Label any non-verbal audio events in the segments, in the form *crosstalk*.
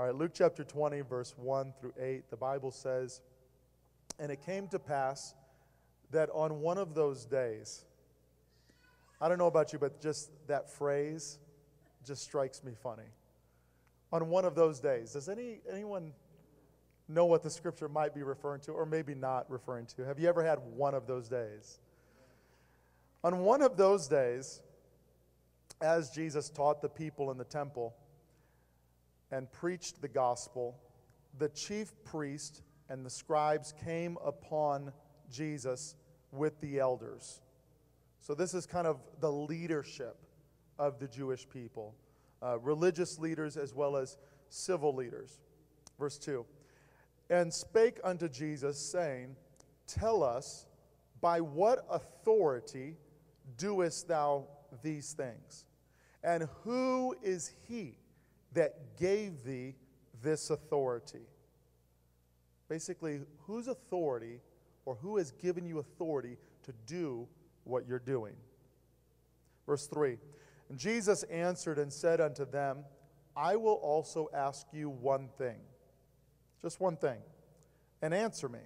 All right, Luke chapter 20, verse 1 through 8, the Bible says, And it came to pass that on one of those days, I don't know about you, but just that phrase just strikes me funny. On one of those days, does any, anyone know what the scripture might be referring to, or maybe not referring to? Have you ever had one of those days? On one of those days, as Jesus taught the people in the temple, and preached the gospel, the chief priest and the scribes came upon Jesus with the elders. So, this is kind of the leadership of the Jewish people, uh, religious leaders as well as civil leaders. Verse 2 And spake unto Jesus, saying, Tell us, by what authority doest thou these things? And who is he that gave thee this authority? Basically, whose authority or who has given you authority to do what you're doing? Verse 3 And Jesus answered and said unto them, I will also ask you one thing, just one thing, and answer me.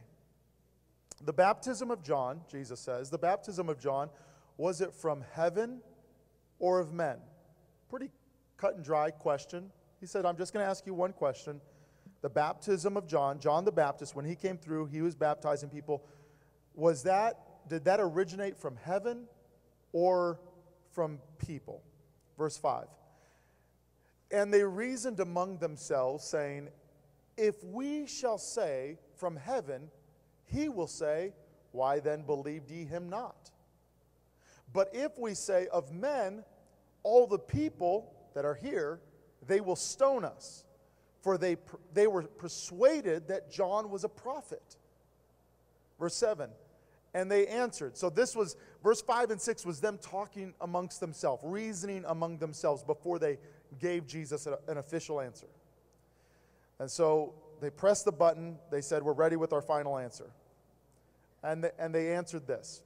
The baptism of John, Jesus says, the baptism of John, was it from heaven or of men? Pretty cut and dry question. He said, I'm just going to ask you one question. The baptism of John, John the Baptist, when he came through, he was baptizing people. Was that, did that originate from heaven or from people? Verse 5. And they reasoned among themselves, saying, If we shall say from heaven, he will say, Why then believed ye him not? But if we say of men, all the people that are here, they will stone us, for they, they were persuaded that John was a prophet. Verse 7 and they answered. So this was verse 5 and 6 was them talking amongst themselves, reasoning among themselves before they gave Jesus an official answer. And so they pressed the button. They said, We're ready with our final answer. And, the, and they answered this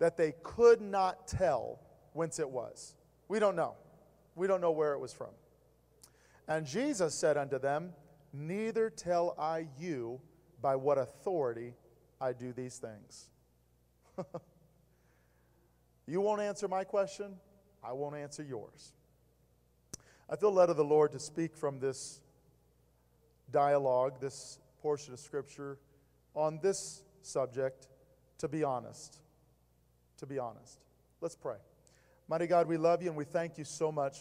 that they could not tell whence it was. We don't know. We don't know where it was from. And Jesus said unto them, Neither tell I you by what authority I do these things. *laughs* you won't answer my question, I won't answer yours. I feel led of the Lord to speak from this dialogue, this portion of Scripture, on this subject, to be honest. To be honest. Let's pray. Mighty God, we love you and we thank you so much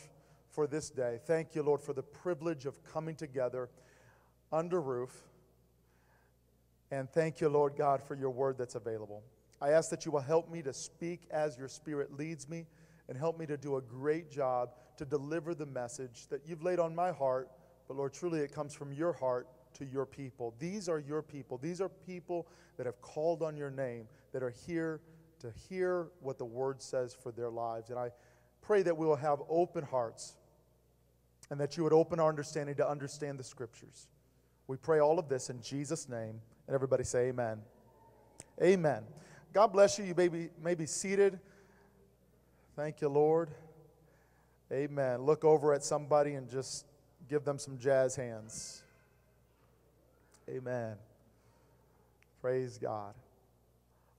for this day. Thank you, Lord, for the privilege of coming together under roof. And thank you, Lord God, for your word that's available. I ask that you will help me to speak as your spirit leads me and help me to do a great job to deliver the message that you've laid on my heart. But Lord, truly it comes from your heart to your people. These are your people. These are people that have called on your name, that are here to hear what the word says for their lives. And I pray that we will have open hearts and that you would open our understanding to understand the scriptures. We pray all of this in Jesus' name. And everybody say amen. Amen. God bless you. You may be, may be seated. Thank you, Lord. Amen. Look over at somebody and just give them some jazz hands. Amen. Praise God.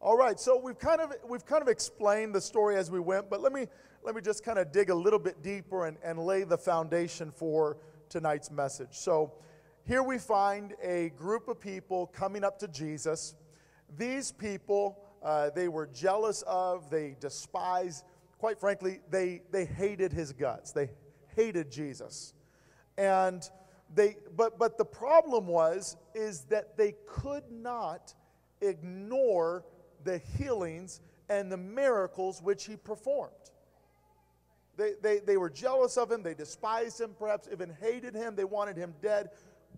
All right, so we've kind of we've kind of explained the story as we went, but let me let me just kind of dig a little bit deeper and, and lay the foundation for tonight's message. So here we find a group of people coming up to Jesus. These people uh, they were jealous of, they despised, quite frankly, they, they hated his guts. They hated Jesus. And they, but, but the problem was, is that they could not ignore the healings and the miracles which he performed. They, they, they were jealous of him, they despised him, perhaps even hated him, they wanted him dead,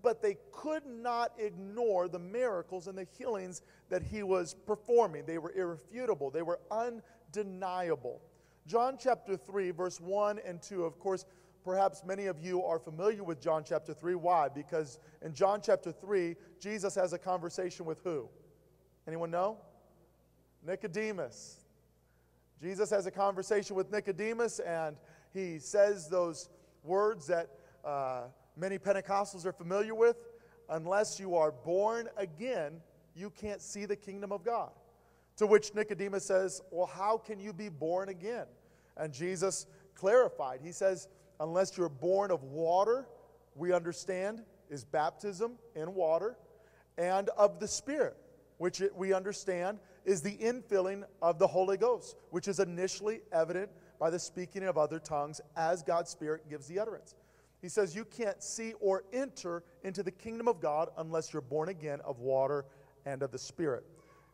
but they could not ignore the miracles and the healings that he was performing. They were irrefutable, they were undeniable. John chapter 3, verse 1 and 2, of course, perhaps many of you are familiar with John chapter 3. Why? Because in John chapter 3, Jesus has a conversation with who? Anyone know? Nicodemus. Jesus has a conversation with Nicodemus, and he says those words that uh, many Pentecostals are familiar with unless you are born again, you can't see the kingdom of God. To which Nicodemus says, Well, how can you be born again? And Jesus clarified. He says, Unless you're born of water, we understand is baptism in water, and of the Spirit, which it, we understand is the infilling of the Holy Ghost, which is initially evident by the speaking of other tongues as God's Spirit gives the utterance. He says, You can't see or enter into the kingdom of God unless you're born again of water and of the Spirit.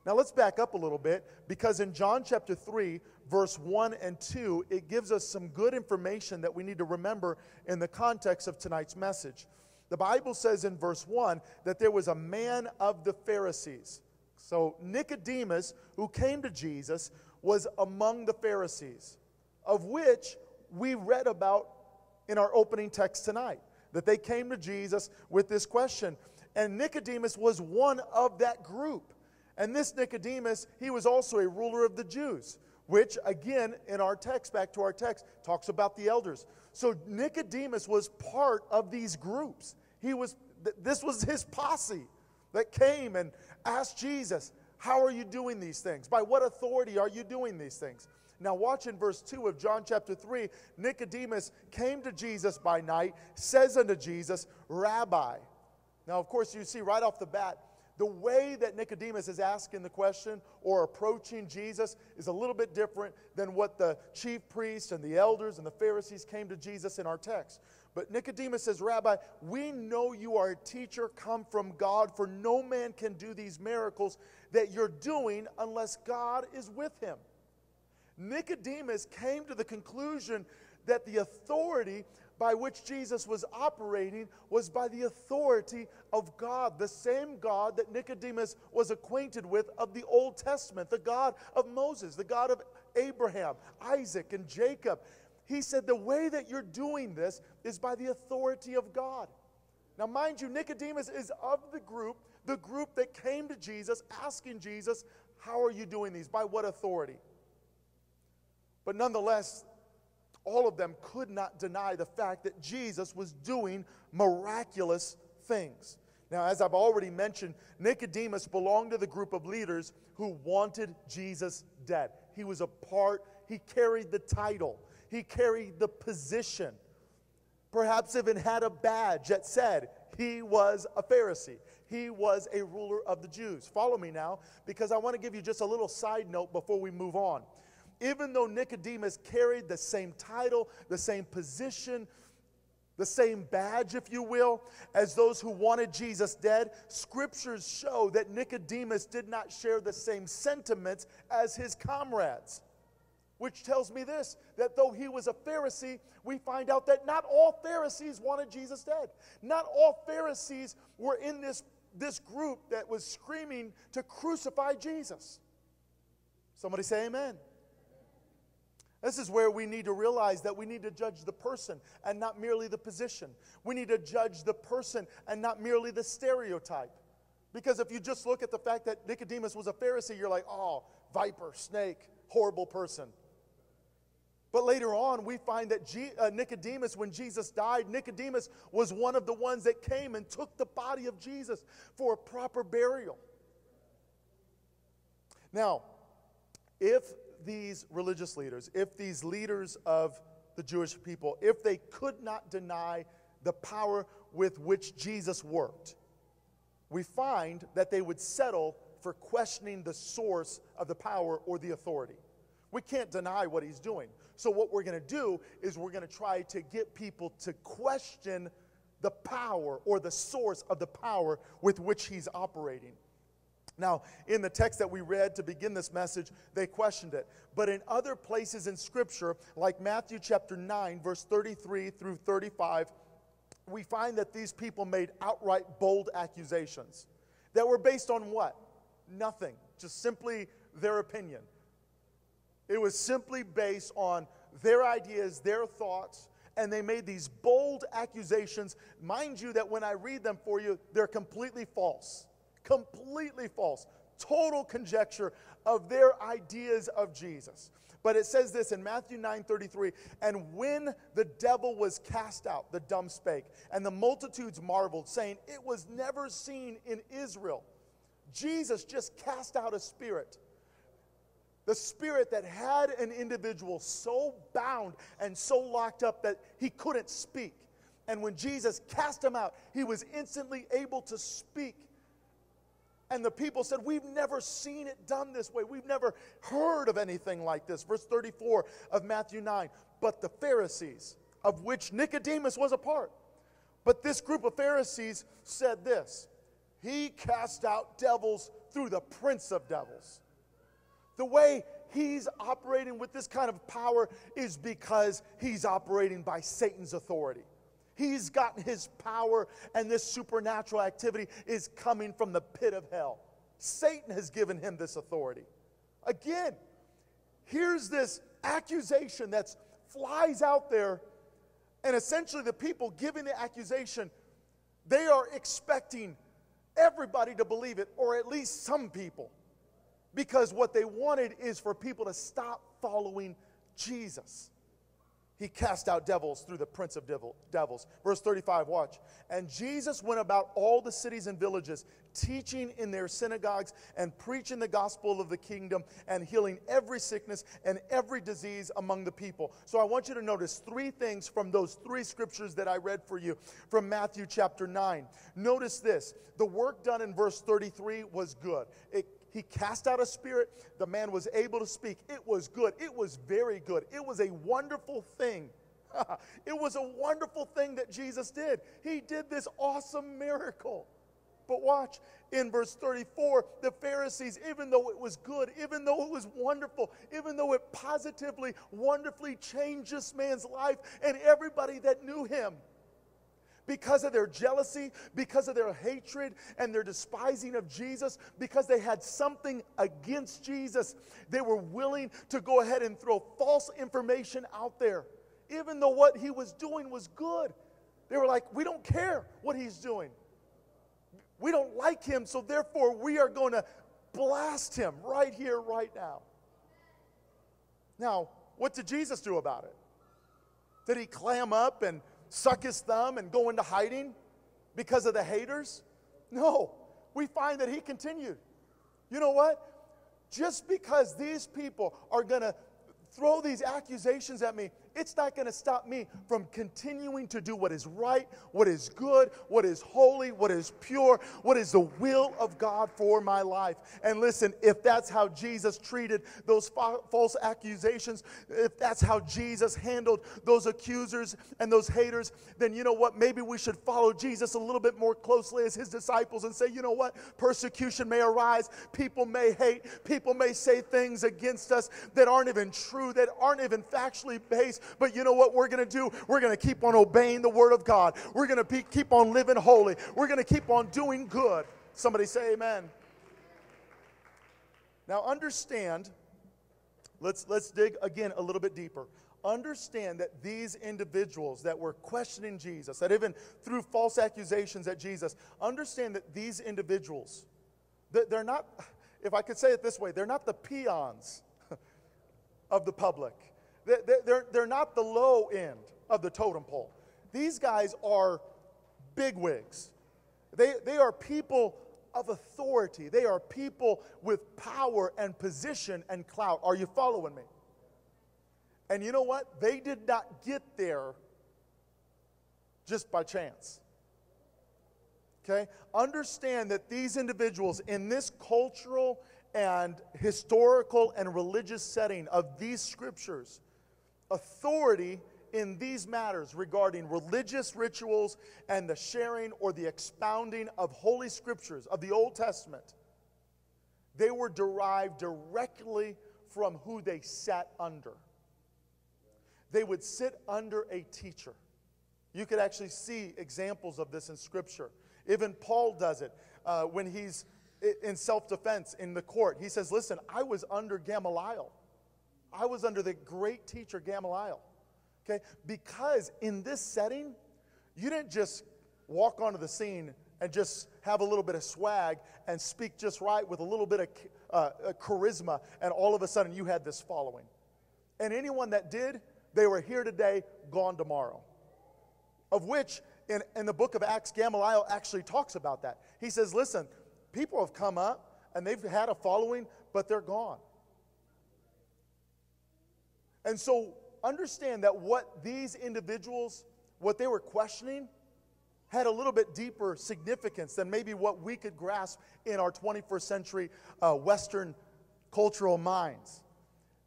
Now let's back up a little bit because in John chapter 3, verse 1 and 2, it gives us some good information that we need to remember in the context of tonight's message. The Bible says in verse 1 that there was a man of the Pharisees. So Nicodemus, who came to Jesus, was among the Pharisees, of which we read about in our opening text tonight. That they came to Jesus with this question. And Nicodemus was one of that group. And this Nicodemus, he was also a ruler of the Jews, which, again, in our text, back to our text, talks about the elders. So Nicodemus was part of these groups. He was, this was his posse that came and asked Jesus, How are you doing these things? By what authority are you doing these things? Now, watch in verse 2 of John chapter 3. Nicodemus came to Jesus by night, says unto Jesus, Rabbi. Now, of course, you see right off the bat, the way that Nicodemus is asking the question or approaching Jesus is a little bit different than what the chief priests and the elders and the Pharisees came to Jesus in our text. But Nicodemus says, Rabbi, we know you are a teacher come from God, for no man can do these miracles that you're doing unless God is with him. Nicodemus came to the conclusion that the authority by which Jesus was operating was by the authority of God, the same God that Nicodemus was acquainted with of the Old Testament, the God of Moses, the God of Abraham, Isaac, and Jacob. He said, The way that you're doing this is by the authority of God. Now, mind you, Nicodemus is of the group, the group that came to Jesus asking Jesus, How are you doing these? By what authority? But nonetheless, all of them could not deny the fact that Jesus was doing miraculous things. Now, as I've already mentioned, Nicodemus belonged to the group of leaders who wanted Jesus dead. He was a part, he carried the title, he carried the position. Perhaps even had a badge that said he was a Pharisee. He was a ruler of the Jews. Follow me now, because I want to give you just a little side note before we move on even though Nicodemus carried the same title, the same position, the same badge, if you will, as those who wanted Jesus dead, scriptures show that Nicodemus did not share the same sentiments as his comrades. Which tells me this that though he was a Pharisee, we find out that not all Pharisees wanted Jesus dead. Not all Pharisees were in this, this group that was screaming to crucify Jesus. Somebody say amen. This is where we need to realize that we need to judge the person and not merely the position. We need to judge the person and not merely the stereotype. Because if you just look at the fact that Nicodemus was a Pharisee, you're like, oh, viper, snake, horrible person. But later on, we find that uh, Nicodemus, when Jesus died, Nicodemus was one of the ones that came and took the body of Jesus for a proper burial. Now, if these religious leaders, if these leaders of the Jewish people, if they could not deny the power with which Jesus worked, we find that they would settle for questioning the source of the power or the authority. We can't deny what he's doing. So, what we're going to do is we're going to try to get people to question the power or the source of the power with which he's operating. Now, in the text that we read to begin this message, they questioned it. But in other places in Scripture, like Matthew chapter 9, verse 33 through 35, we find that these people made outright bold accusations that were based on what? Nothing, just simply their opinion. It was simply based on their ideas, their thoughts, and they made these bold accusations. Mind you, that when I read them for you, they're completely false. Completely false. Total conjecture of their ideas of Jesus. But it says this in Matthew 9 33, and when the devil was cast out, the dumb spake, and the multitudes marveled, saying, It was never seen in Israel. Jesus just cast out a spirit. The spirit that had an individual so bound and so locked up that he couldn't speak. And when Jesus cast him out, he was instantly able to speak. And the people said, We've never seen it done this way. We've never heard of anything like this. Verse 34 of Matthew 9. But the Pharisees, of which Nicodemus was a part, but this group of Pharisees said this He cast out devils through the prince of devils. The way he's operating with this kind of power is because he's operating by Satan's authority. He's gotten his power, and this supernatural activity is coming from the pit of hell. Satan has given him this authority. Again, here's this accusation that flies out there, and essentially the people giving the accusation, they are expecting everybody to believe it, or at least some people, because what they wanted is for people to stop following Jesus. He cast out devils through the prince of devil, devils. Verse 35, watch. And Jesus went about all the cities and villages, teaching in their synagogues and preaching the gospel of the kingdom and healing every sickness and every disease among the people. So I want you to notice three things from those three scriptures that I read for you from Matthew chapter 9. Notice this the work done in verse 33 was good. It he cast out a spirit. The man was able to speak. It was good. It was very good. It was a wonderful thing. *laughs* it was a wonderful thing that Jesus did. He did this awesome miracle. But watch in verse 34 the Pharisees, even though it was good, even though it was wonderful, even though it positively, wonderfully changed this man's life and everybody that knew him, because of their jealousy, because of their hatred and their despising of Jesus, because they had something against Jesus, they were willing to go ahead and throw false information out there, even though what he was doing was good. They were like, We don't care what he's doing. We don't like him, so therefore we are going to blast him right here, right now. Now, what did Jesus do about it? Did he clam up and suck his thumb and go into hiding because of the haters? No, we find that he continued. You know what? Just because these people are going to throw these accusations at me, it's not going to stop me from continuing to do what is right, what is good, what is holy, what is pure, what is the will of God for my life. And listen, if that's how Jesus treated those fa- false accusations, if that's how Jesus handled those accusers and those haters, then you know what? Maybe we should follow Jesus a little bit more closely as his disciples and say, you know what? Persecution may arise, people may hate, people may say things against us that aren't even true, that aren't even factually based. But you know what we're going to do? We're going to keep on obeying the word of God. We're going to keep on living holy. We're going to keep on doing good. Somebody say amen. Now understand, let's let's dig again a little bit deeper. Understand that these individuals that were questioning Jesus, that even threw false accusations at Jesus, understand that these individuals, that they're not, if I could say it this way, they're not the peons *laughs* of the public. They're, they're not the low end of the totem pole. These guys are bigwigs. They, they are people of authority. They are people with power and position and clout. Are you following me? And you know what? They did not get there just by chance. Okay? Understand that these individuals in this cultural and historical and religious setting of these scriptures authority in these matters regarding religious rituals and the sharing or the expounding of holy scriptures of the Old Testament, they were derived directly from who they sat under. They would sit under a teacher. You could actually see examples of this in Scripture. Even Paul does it uh, when he's in self defense in the court. He says, Listen, I was under Gamaliel. I was under the great teacher Gamaliel. Okay? Because in this setting, you didn't just walk onto the scene and just have a little bit of swag and speak just right with a little bit of uh, charisma, and all of a sudden you had this following. And anyone that did, they were here today, gone tomorrow. Of which, in, in the book of Acts, Gamaliel actually talks about that. He says, Listen, people have come up and they've had a following, but they're gone. And so understand that what these individuals, what they were questioning, had a little bit deeper significance than maybe what we could grasp in our 21st century uh, Western cultural minds.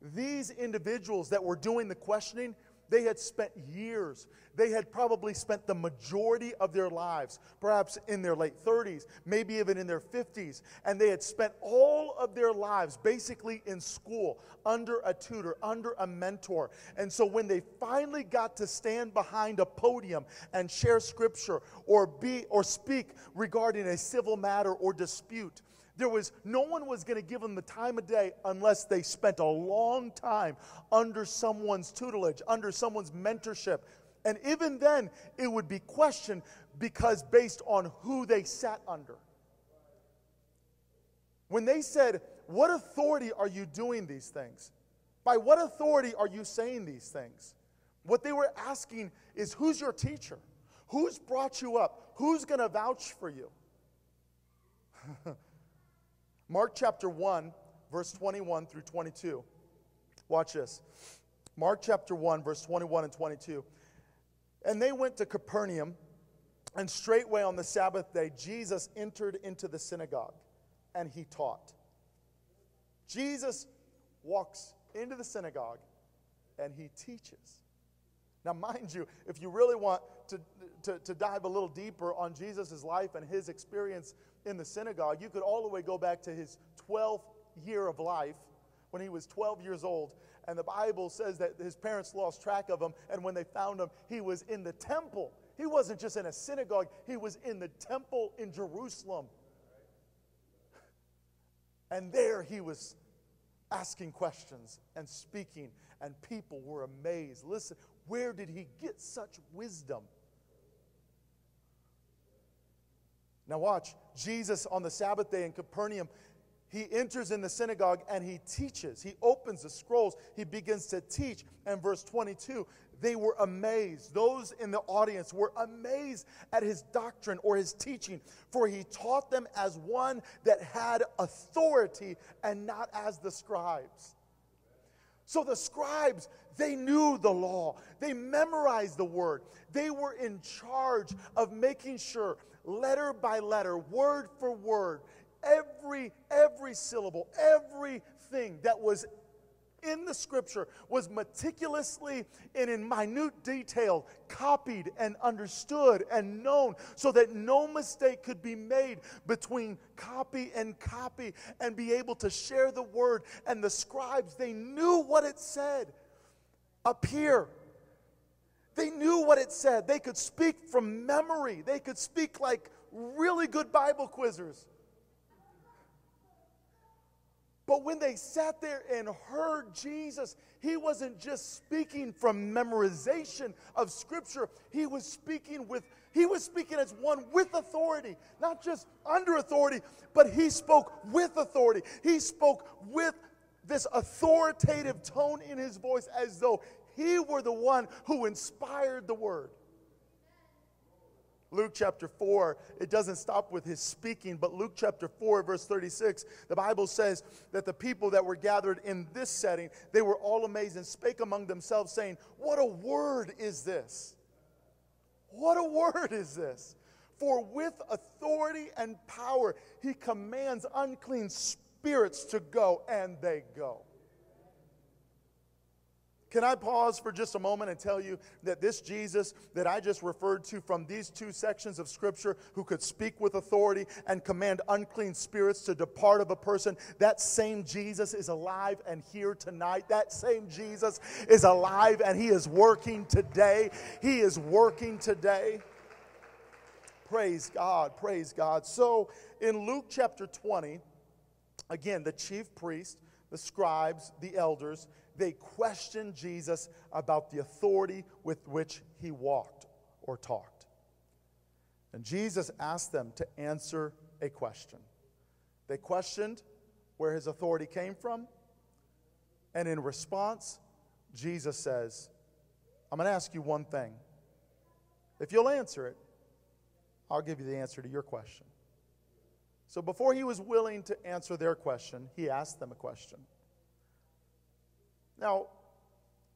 These individuals that were doing the questioning, they had spent years. They had probably spent the majority of their lives, perhaps in their late 30s, maybe even in their 50s, and they had spent all of their lives basically in school, under a tutor, under a mentor. And so when they finally got to stand behind a podium and share scripture or be or speak regarding a civil matter or dispute, there was no one was going to give them the time of day unless they spent a long time under someone's tutelage, under someone's mentorship. And even then, it would be questioned because based on who they sat under. When they said, What authority are you doing these things? By what authority are you saying these things? What they were asking is, Who's your teacher? Who's brought you up? Who's going to vouch for you? *laughs* Mark chapter 1, verse 21 through 22. Watch this. Mark chapter 1, verse 21 and 22. And they went to Capernaum, and straightway on the Sabbath day, Jesus entered into the synagogue and he taught. Jesus walks into the synagogue and he teaches. Now, mind you, if you really want to, to, to dive a little deeper on Jesus' life and his experience in the synagogue, you could all the way go back to his 12th year of life when he was 12 years old. And the Bible says that his parents lost track of him, and when they found him, he was in the temple. He wasn't just in a synagogue, he was in the temple in Jerusalem. And there he was asking questions and speaking, and people were amazed. Listen, where did he get such wisdom? Now, watch. Jesus on the Sabbath day in Capernaum, he enters in the synagogue and he teaches. He opens the scrolls. He begins to teach. And verse 22, they were amazed. Those in the audience were amazed at his doctrine or his teaching, for he taught them as one that had authority and not as the scribes. So the scribes, they knew the law, they memorized the word, they were in charge of making sure, letter by letter, word for word, every every syllable everything that was in the scripture was meticulously and in minute detail copied and understood and known so that no mistake could be made between copy and copy and be able to share the word and the scribes they knew what it said. Up here they knew what it said they could speak from memory they could speak like really good bible quizzers but when they sat there and heard Jesus, he wasn't just speaking from memorization of scripture. He was speaking with he was speaking as one with authority, not just under authority, but he spoke with authority. He spoke with this authoritative tone in his voice as though he were the one who inspired the word. Luke chapter 4, it doesn't stop with his speaking, but Luke chapter 4, verse 36, the Bible says that the people that were gathered in this setting, they were all amazed and spake among themselves, saying, What a word is this! What a word is this! For with authority and power he commands unclean spirits to go, and they go. Can I pause for just a moment and tell you that this Jesus that I just referred to from these two sections of Scripture, who could speak with authority and command unclean spirits to depart of a person, that same Jesus is alive and here tonight. That same Jesus is alive and he is working today. He is working today. Praise God, praise God. So in Luke chapter 20, again, the chief priest, the scribes, the elders, they questioned Jesus about the authority with which he walked or talked. And Jesus asked them to answer a question. They questioned where his authority came from, and in response, Jesus says, I'm going to ask you one thing. If you'll answer it, I'll give you the answer to your question. So before he was willing to answer their question, he asked them a question. Now,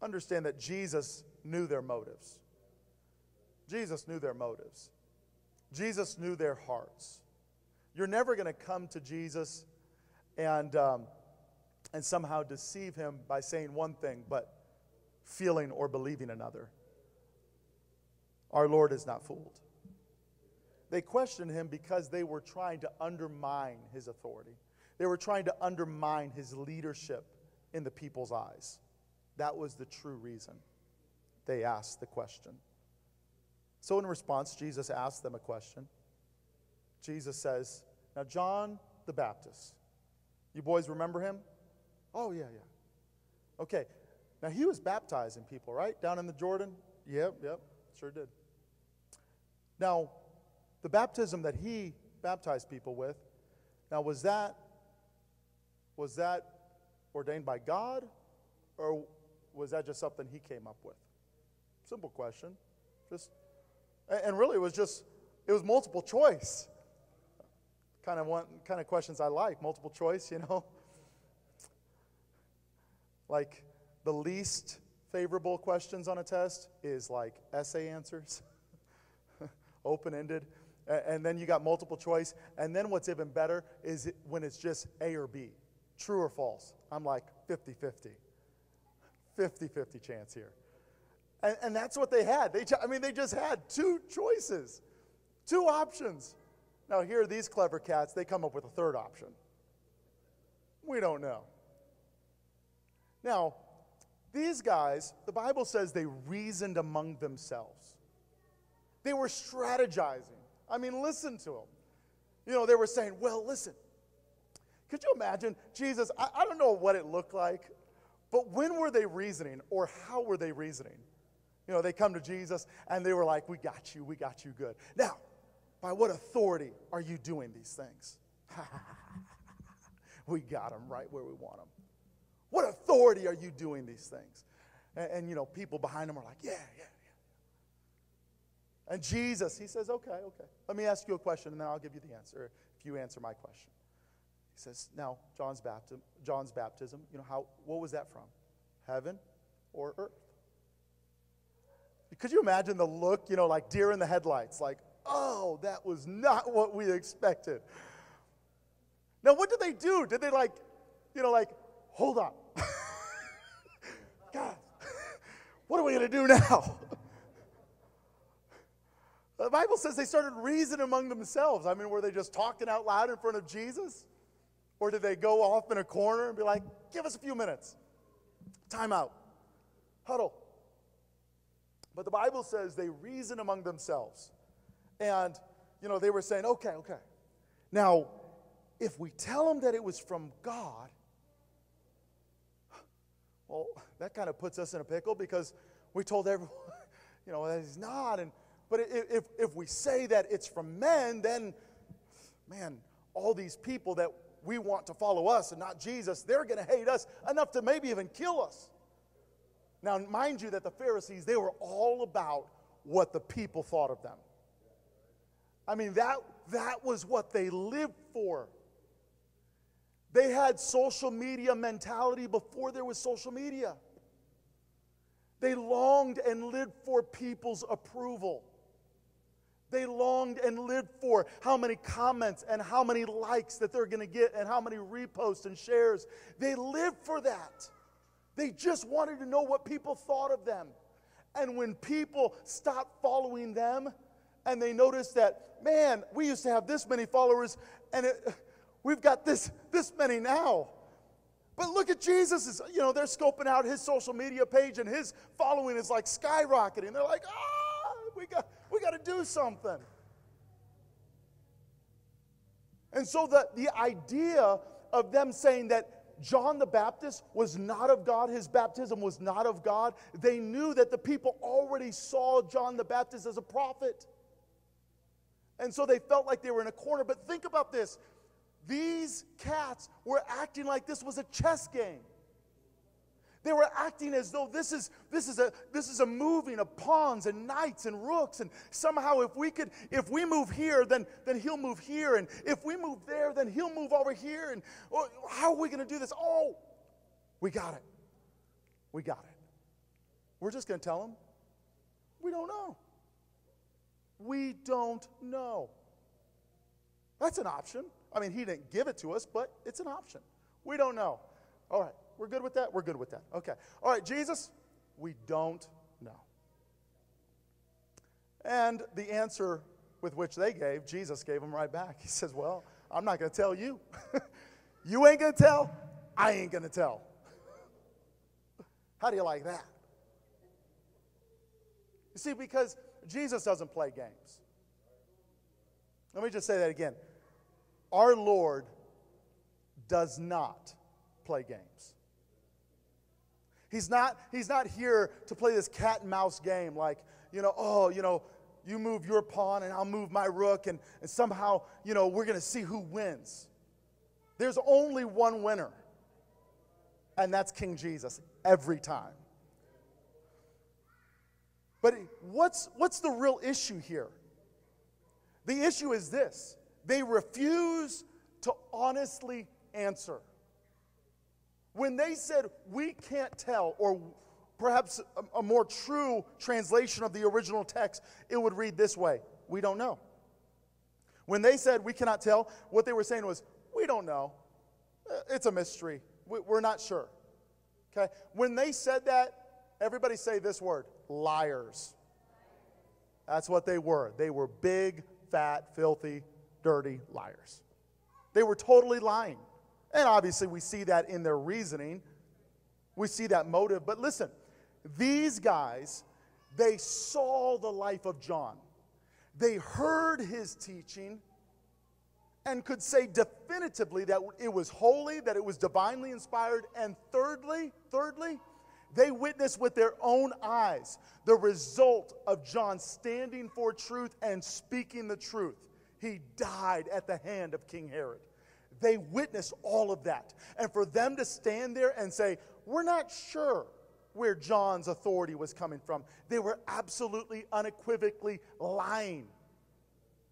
understand that Jesus knew their motives. Jesus knew their motives. Jesus knew their hearts. You're never going to come to Jesus and, um, and somehow deceive him by saying one thing, but feeling or believing another. Our Lord is not fooled. They questioned him because they were trying to undermine his authority. They were trying to undermine his leadership in the people's eyes. That was the true reason they asked the question. So, in response, Jesus asked them a question. Jesus says, Now, John the Baptist, you boys remember him? Oh, yeah, yeah. Okay. Now, he was baptizing people, right? Down in the Jordan? Yep, yep, sure did. Now, the baptism that he baptized people with, now was that was that ordained by God or was that just something he came up with? Simple question. Just and really it was just it was multiple choice. Kind of one kind of questions I like, multiple choice, you know. *laughs* Like the least favorable questions on a test is like essay answers. *laughs* Open ended and then you got multiple choice. And then what's even better is when it's just A or B, true or false. I'm like 50 50. 50 50 chance here. And, and that's what they had. They, I mean, they just had two choices, two options. Now, here, are these clever cats, they come up with a third option. We don't know. Now, these guys, the Bible says they reasoned among themselves. They were strategizing. I mean, listen to them. You know, they were saying, well, listen, could you imagine Jesus? I, I don't know what it looked like, but when were they reasoning or how were they reasoning? You know, they come to Jesus and they were like, We got you, we got you good. Now, by what authority are you doing these things? *laughs* we got them right where we want them. What authority are you doing these things? And, and, you know, people behind them are like, Yeah, yeah, yeah. and Jesus, he says, okay, okay. Let me ask you a question and then I'll give you the answer if you answer my question. He says, now, John's baptism, John's baptism, you know, how, what was that from? Heaven or earth? Could you imagine the look, you know, like deer in the headlights, like, oh, that was not *laughs* what we expected. Now, what did they do? Did they like, you know, like, hold on. *laughs* God, what are we going to do now? *laughs* The Bible says they started reasoning among themselves. I mean, were they just talking out loud in front of Jesus? Or did they go off in a corner and be like, give us a few minutes? Time out. Huddle. But the Bible says they reason among themselves. And, you know, they were saying, okay, okay. Now, if we tell them that it was from God, well, that kind of puts us in a pickle because we told everyone, *laughs* you know, that he's not. And but if, if we say that it's from men, then, man, all these people that we want to follow us and not Jesus, they're going to hate us enough to maybe even kill us. Now, mind you, that the Pharisees, they were all about what the people thought of them. I mean, that, that was what they lived for. They had social media mentality before there was social media. They longed and lived for people's approval. They longed and lived for how many comments and how many likes that they're going to get and how many reposts and shares. They lived for that. They just wanted to know what people thought of them. And when people stopped following them and they noticed that, man, we used to have this many followers and it, we've got this, this many now. But look at Jesus. You know, they're scoping out his social media page and his following is like skyrocketing. They're like, ah, we got we got to do something. And so the, the idea of them saying that John the Baptist was not of God, his baptism was not of God, they knew that the people already saw John the Baptist as a prophet. And so they felt like they were in a corner. But think about this these cats were acting like this was a chess game. They were acting as though this is, this is, a, this is a moving of pawns and knights and rooks. And somehow if we could, if we move here, then, then he'll move here. And if we move there, then he'll move over here. And oh, how are we going to do this? Oh, we got it. We got it. We're just going to tell him, we don't know. We don't know. That's an option. I mean, he didn't give it to us, but it's an option. We don't know. All right. We're good with that? We're good with that. Okay. All right, Jesus, we don't know. And the answer with which they gave, Jesus gave them right back. *laughs* He says, Well, I'm not going to tell you. *laughs* you ain't going to tell. I ain't going to tell. *laughs* How do you like that? You see, because Jesus doesn't play games. Let me just say that again. Our Lord does not play games. He's not, he's not here to play this cat and mouse game like, you know, oh, you know, you move your pawn and I'll move my rook, and, and somehow, you know, we're going to see who wins. There's only one winner, and that's King Jesus every time. But what's, what's the real issue here? The issue is this they refuse to honestly answer. When they said, we can't tell, or perhaps a, a, more true translation of the original text, it would read this way We don't know. When they said, we cannot tell, what they were saying was, we don't know. Uh, it's a mystery. We're not sure. Okay? When they said that, everybody say this word liars. That's what they were. They were big, fat, filthy, dirty liars. They were totally lying. And obviously, we see that in their reasoning, we see that motive. But listen, these guys, they saw the life of John, they heard his teaching. And could say definitively that it was holy, that it was divinely inspired, and thirdly, thirdly, they witnessed with their own eyes the result of John standing for truth and speaking the truth. He died at the hand of King Herod. They witnessed all of that. And for them to stand there and say, We're not sure where John's authority was coming from, they were absolutely unequivocally lying.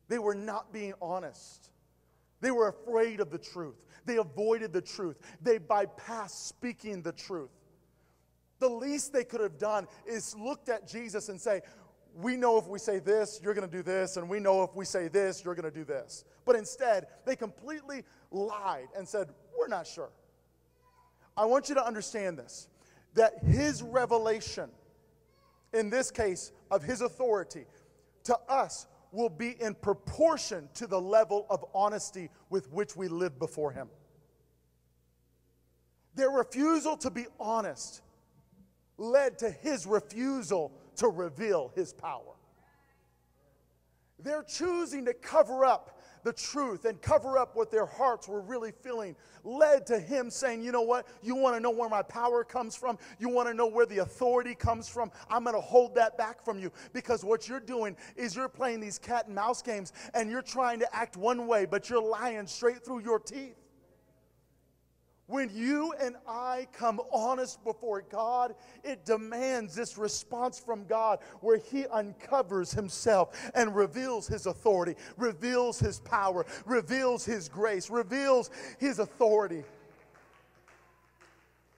They were not being honest. They were afraid of the truth. They avoided the truth. They bypassed speaking the truth. The least they could have done is looked at Jesus and say, we know if we say this, you're going to do this, and we know if we say this, you're going to do this. But instead, they completely lied and said, We're not sure. I want you to understand this that his revelation, in this case, of his authority, to us will be in proportion to the level of honesty with which we live before him. Their refusal to be honest led to his refusal to reveal his power. They're choosing to cover up the truth and cover up what their hearts were really feeling led to him saying, You know what? You want to know where my power comes from? You want to know where the authority comes from? I'm going to hold that back from you because what you're doing is you're playing these cat and mouse games and you're trying to act one way, but you're lying straight through your teeth. When you and I come honest before God, it demands this response from God where He uncovers Himself and reveals His authority, reveals His power, reveals His grace, reveals His authority.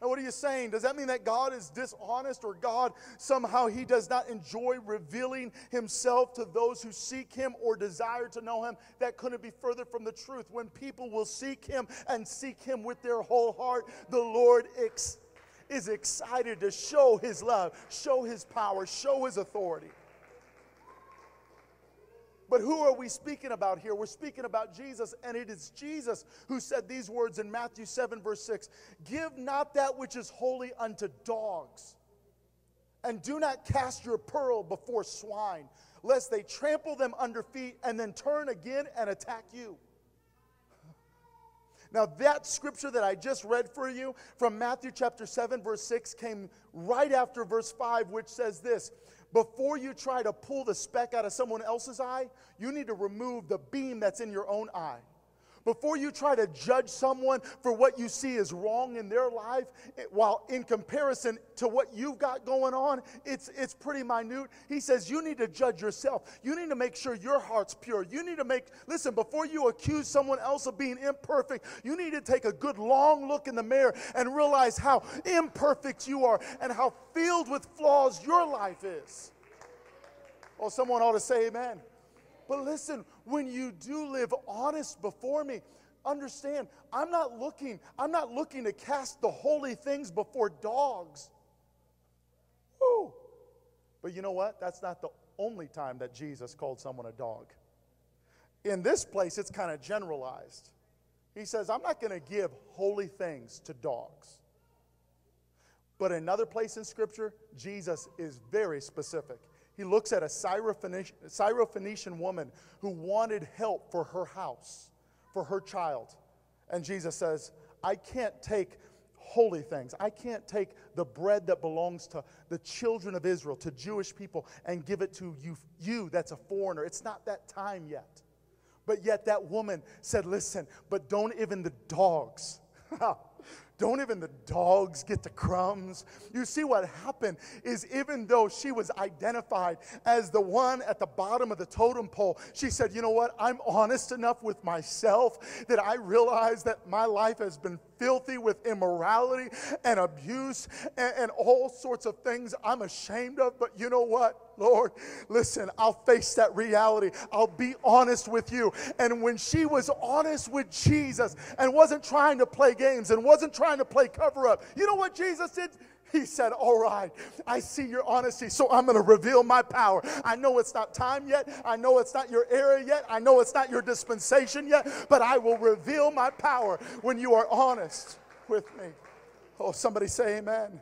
Now, what are you saying? Does that mean that God is dishonest or God somehow He does not enjoy revealing Himself to those who seek Him or desire to know Him? That couldn't be further from the truth. When people will seek Him and seek Him with their whole heart, the Lord ex- is excited to show His love, show His power, show His authority. But who are we speaking about here? We're speaking about Jesus, and it is Jesus who said these words in Matthew 7, verse 6 Give not that which is holy unto dogs, and do not cast your pearl before swine, lest they trample them under feet and then turn again and attack you. Now, that scripture that I just read for you from Matthew chapter 7, verse 6, came right after verse 5, which says this before you try to pull the speck out of someone else's eye, you need to remove the beam that's in your own eye. Before you try to judge someone for what you see is wrong in their life, while in comparison to what you've got going on, it's, it's pretty minute. He says you need to judge yourself. You need to make sure your heart's pure. You need to make, listen, before you accuse someone else of being imperfect, you need to take a good long look in the mirror and realize how imperfect you are and how filled with flaws your life is. Oh, someone ought to say amen. But listen, when you do live honest before me, understand, I'm not looking, I'm not looking to cast the holy things before dogs. Woo. But you know what? That's not the only time that Jesus called someone a dog. In this place, it's kind of generalized. He says, I'm not going to give holy things to dogs. But another place in Scripture, Jesus is very specific. He looks at a Syrophoenician woman who wanted help for her house, for her child. And Jesus says, I can't take holy things. I can't take the bread that belongs to the children of Israel, to Jewish people, and give it to you, you that's a foreigner. It's not that time yet. But yet that woman said, Listen, but don't even the dogs. *laughs* Don't even the dogs get the crumbs. You see, what happened is even though she was identified as the one at the bottom of the totem pole, she said, You know what? I'm honest enough with myself that I realize that my life has been filthy with immorality and abuse and, and all sorts of things I'm ashamed of. But you know what? Lord, listen, I'll face that reality. I'll be honest with you. And when she was honest with Jesus and wasn't trying to play games and wasn't trying to play cover up, you know what Jesus did? He said, All right, I see your honesty, so I'm going to reveal my power. I know it's not time yet. I know it's not your era yet. I know it's not your dispensation yet, but I will reveal my power when you are honest with me. Oh, somebody say amen.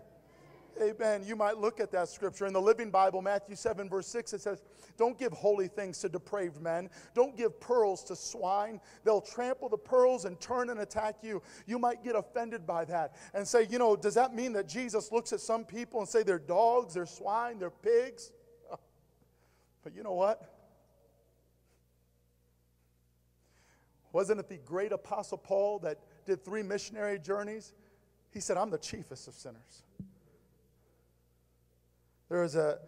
Amen. You might look at that scripture in the Living Bible, Matthew 7, verse 6. It says, Don't give holy things to depraved men. Don't give pearls to swine. They'll trample the pearls and turn and attack you. You might get offended by that and say, You know, does that mean that Jesus looks at some people and say they're dogs, they're swine, they're pigs? *laughs* But you know what? Wasn't it the great apostle Paul that did three missionary journeys? He said, I'm the chiefest of sinners. There is a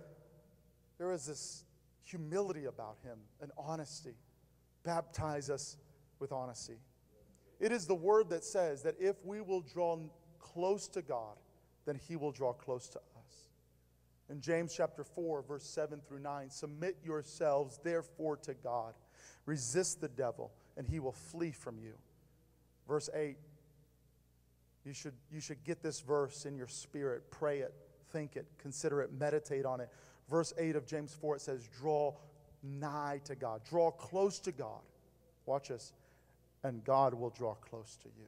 there is this humility about him, an honesty. Baptize us with honesty. It is the word that says that if we will draw close to God, then he will draw close to us. In James chapter 4, verse 7 through 9, submit yourselves therefore to God. Resist the devil, and he will flee from you. Verse 8, you should, you should get this verse in your spirit, pray it think it, consider it, meditate on it. Verse 8 of James 4, it says, Draw nigh to God, draw close to God. Watch this, and God will draw close to you.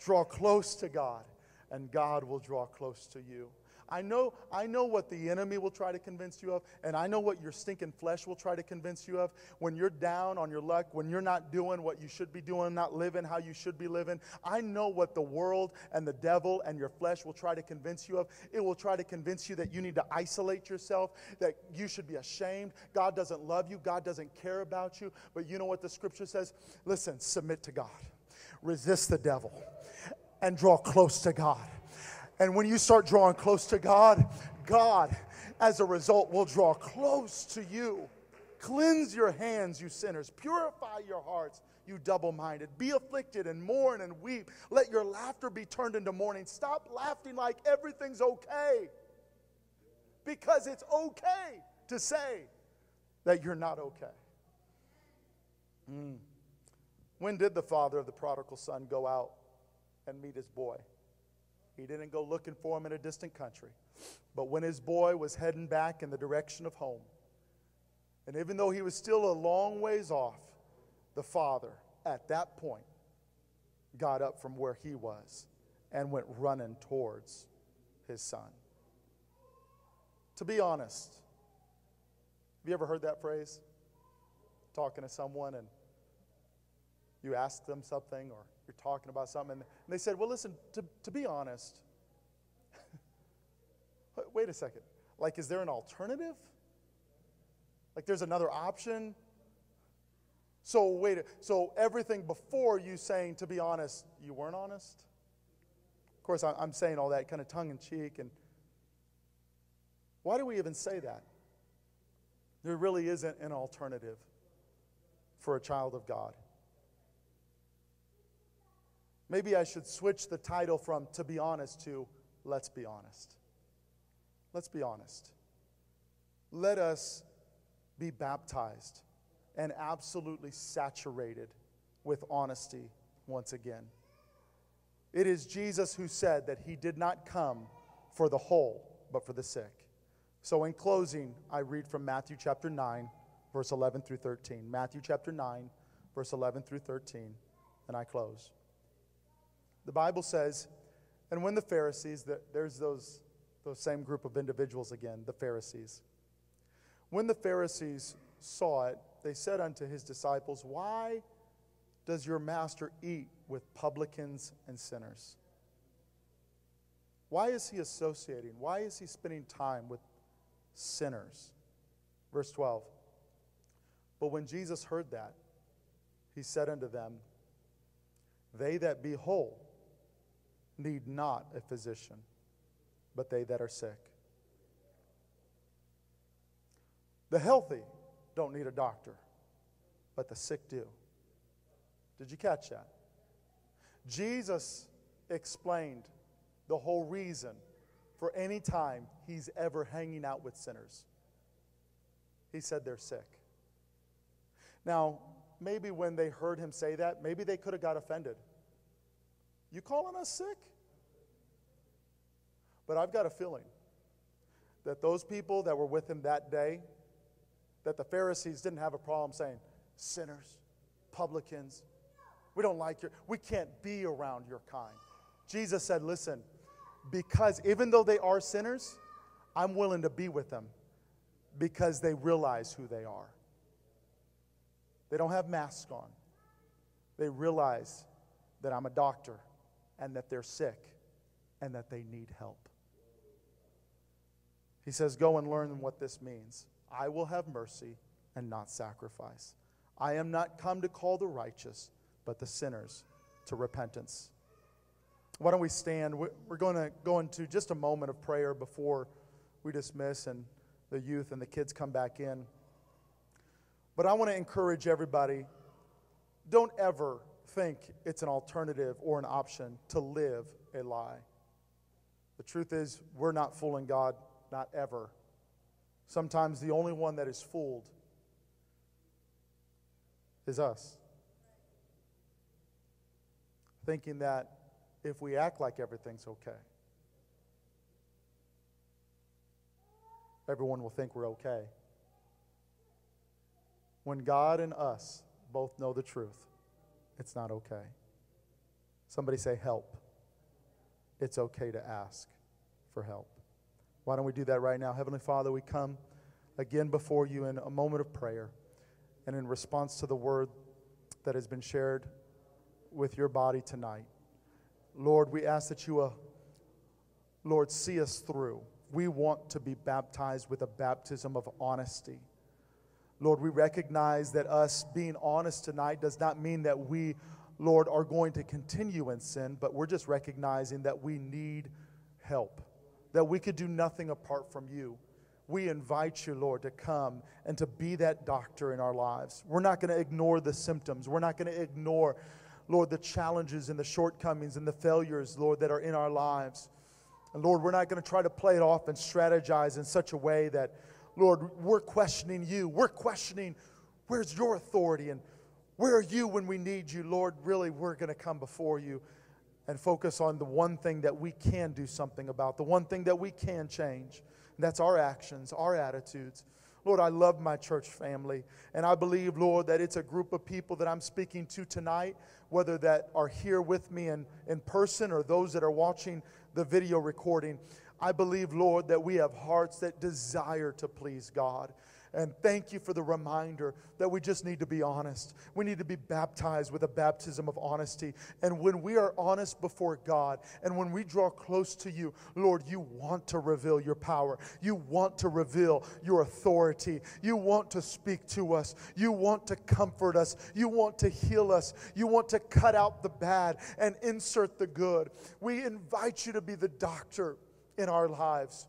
Draw close to God, and God will draw close to you. I know, I know what the enemy will try to convince you of, and I know what your stinking flesh will try to convince you of. When you're down on your luck, when you're not doing what you should be doing, not living how you should be living, I know what the world and the devil and your flesh will try to convince you of. It will try to convince you that you need to isolate yourself, that you should be ashamed. God doesn't love you, God doesn't care about you. But you know what the scripture says? Listen, submit to God, resist the devil, and draw close to God and when you start drawing close to God, God, as a result, will draw close to you. Cleanse your hands, you sinners. Purify your hearts, you double minded. Be afflicted and mourn and weep. Let your laughter be turned into mourning. Stop laughing like everything's okay. Because it's okay to say that you're not okay. Mm. When did the father of the prodigal son go out and meet his boy? He didn't go looking for him in a distant country. But when his boy was heading back in the direction of home, and even though he was still a long ways off, the father at that point got up from where he was and went running towards his son. To be honest, have you ever heard that phrase? Talking to someone and you ask them something or you're talking about something. And they said, Well, listen, to, to be honest, *laughs* wait a second. Like, is there an alternative? Like, there's another option? So, wait, so everything before you saying, to be honest, you weren't honest? Of course, I'm saying all that kind of tongue in cheek. And why do we even say that? There really isn't an alternative for a child of God. Maybe I should switch the title from to be honest to let's be honest. Let's be honest. Let us be baptized and absolutely saturated with honesty once again. It is Jesus who said that he did not come for the whole, but for the sick. So, in closing, I read from Matthew chapter 9, verse 11 through 13. Matthew chapter 9, verse 11 through 13, and I close. The Bible says, and when the Pharisees, there's those, those same group of individuals again, the Pharisees. When the Pharisees saw it, they said unto his disciples, Why does your master eat with publicans and sinners? Why is he associating? Why is he spending time with sinners? Verse 12. But when Jesus heard that, he said unto them, They that be whole need not a physician, but they that are sick. The healthy don't need a doctor, but the sick do. Did you catch that? Jesus explained the whole reason for any time he's ever hanging out with sinners. He said they're sick. Now, maybe when they heard him say that, maybe they could have got offended. You calling us sick? But I've got a feeling that those people that were with him that day that the Pharisees didn't have a problem saying, sinners, publicans, we don't like your, we can't be around your kind. Jesus said, listen, because even though they are sinners, I'm willing to be with them because they realize who they are. They don't have masks on. They realize that I'm a doctor and that they're sick and that they need help. He says, Go and learn what this means. I will have mercy and not sacrifice. I am not come to call the righteous, but the sinners to repentance. Why don't we stand? We're going to go into just a moment of prayer before we dismiss and the youth and the kids come back in. But I want to encourage everybody don't ever think it's an alternative or an option to live a lie. The truth is, we're not fooling God, not ever. Sometimes the only one that is fooled is us. Thinking that if we act like everything's okay, everyone will think we're okay. When God and us both know the truth, it's not okay. Somebody say, help. It's okay to ask for help. Why don't we do that right now? Heavenly Father, we come again before you in a moment of prayer and in response to the word that has been shared with your body tonight. Lord, we ask that you, uh, Lord, see us through. We want to be baptized with a baptism of honesty. Lord, we recognize that us being honest tonight does not mean that we, Lord, are going to continue in sin, but we're just recognizing that we need help that we could do nothing apart from you. We invite you, Lord, to come and to be that doctor in our lives. We're not going to ignore the symptoms. We're not going to ignore, Lord, the challenges and the shortcomings and the failures, Lord, that are in our lives. And Lord, we're not going to try to play it off and strategize in such a way that, Lord, we're questioning you. We're questioning where's your authority and where are you when we need you? Lord, really, we're going to come before you and focus on the one thing that we can do something about, the one thing that we can change. And that's our actions, our attitudes. Lord, I love my church family. And I believe, Lord, that it's a group of people that I'm speaking to tonight, whether that are here with me in, in person or those that are watching the video recording. I believe, Lord, that we have hearts that desire to please God. And thank you for the reminder that we just need to be honest. We need to be baptized with a baptism of honesty. And when we are honest before God and when we draw close to you, Lord, you want to reveal your power. You want to reveal your authority. You want to speak to us. You want to comfort us. You want to heal us. You want to cut out the bad and insert the good. We invite you to be the doctor in our lives.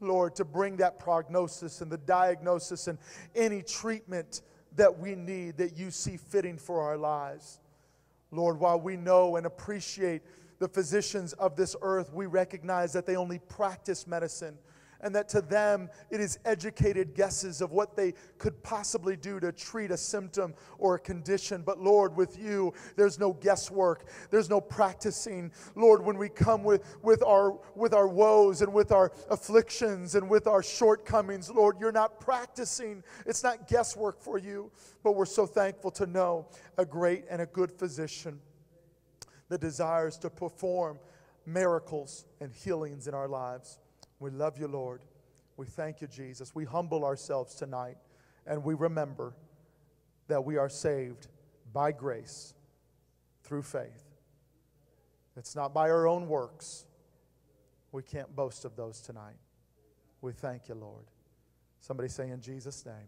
Lord, to bring that prognosis and the diagnosis and any treatment that we need that you see fitting for our lives. Lord, while we know and appreciate the physicians of this earth, we recognize that they only practice medicine and that to them it is educated guesses of what they could possibly do to treat a symptom or a condition. But Lord, with you, there's no guesswork, there's no practicing. Lord, when we come with, with, our, with our woes and with our afflictions and with our shortcomings, Lord, you're not practicing. It's not guesswork for you, but we're so thankful to know a great and a good physician that desires to perform miracles and healings in our lives. We love you, Lord. We thank you, Jesus. We humble ourselves tonight and we remember that we are saved by grace through faith. It's not by our own works. We can't boast of those tonight. We thank you, Lord. Somebody say in Jesus' name.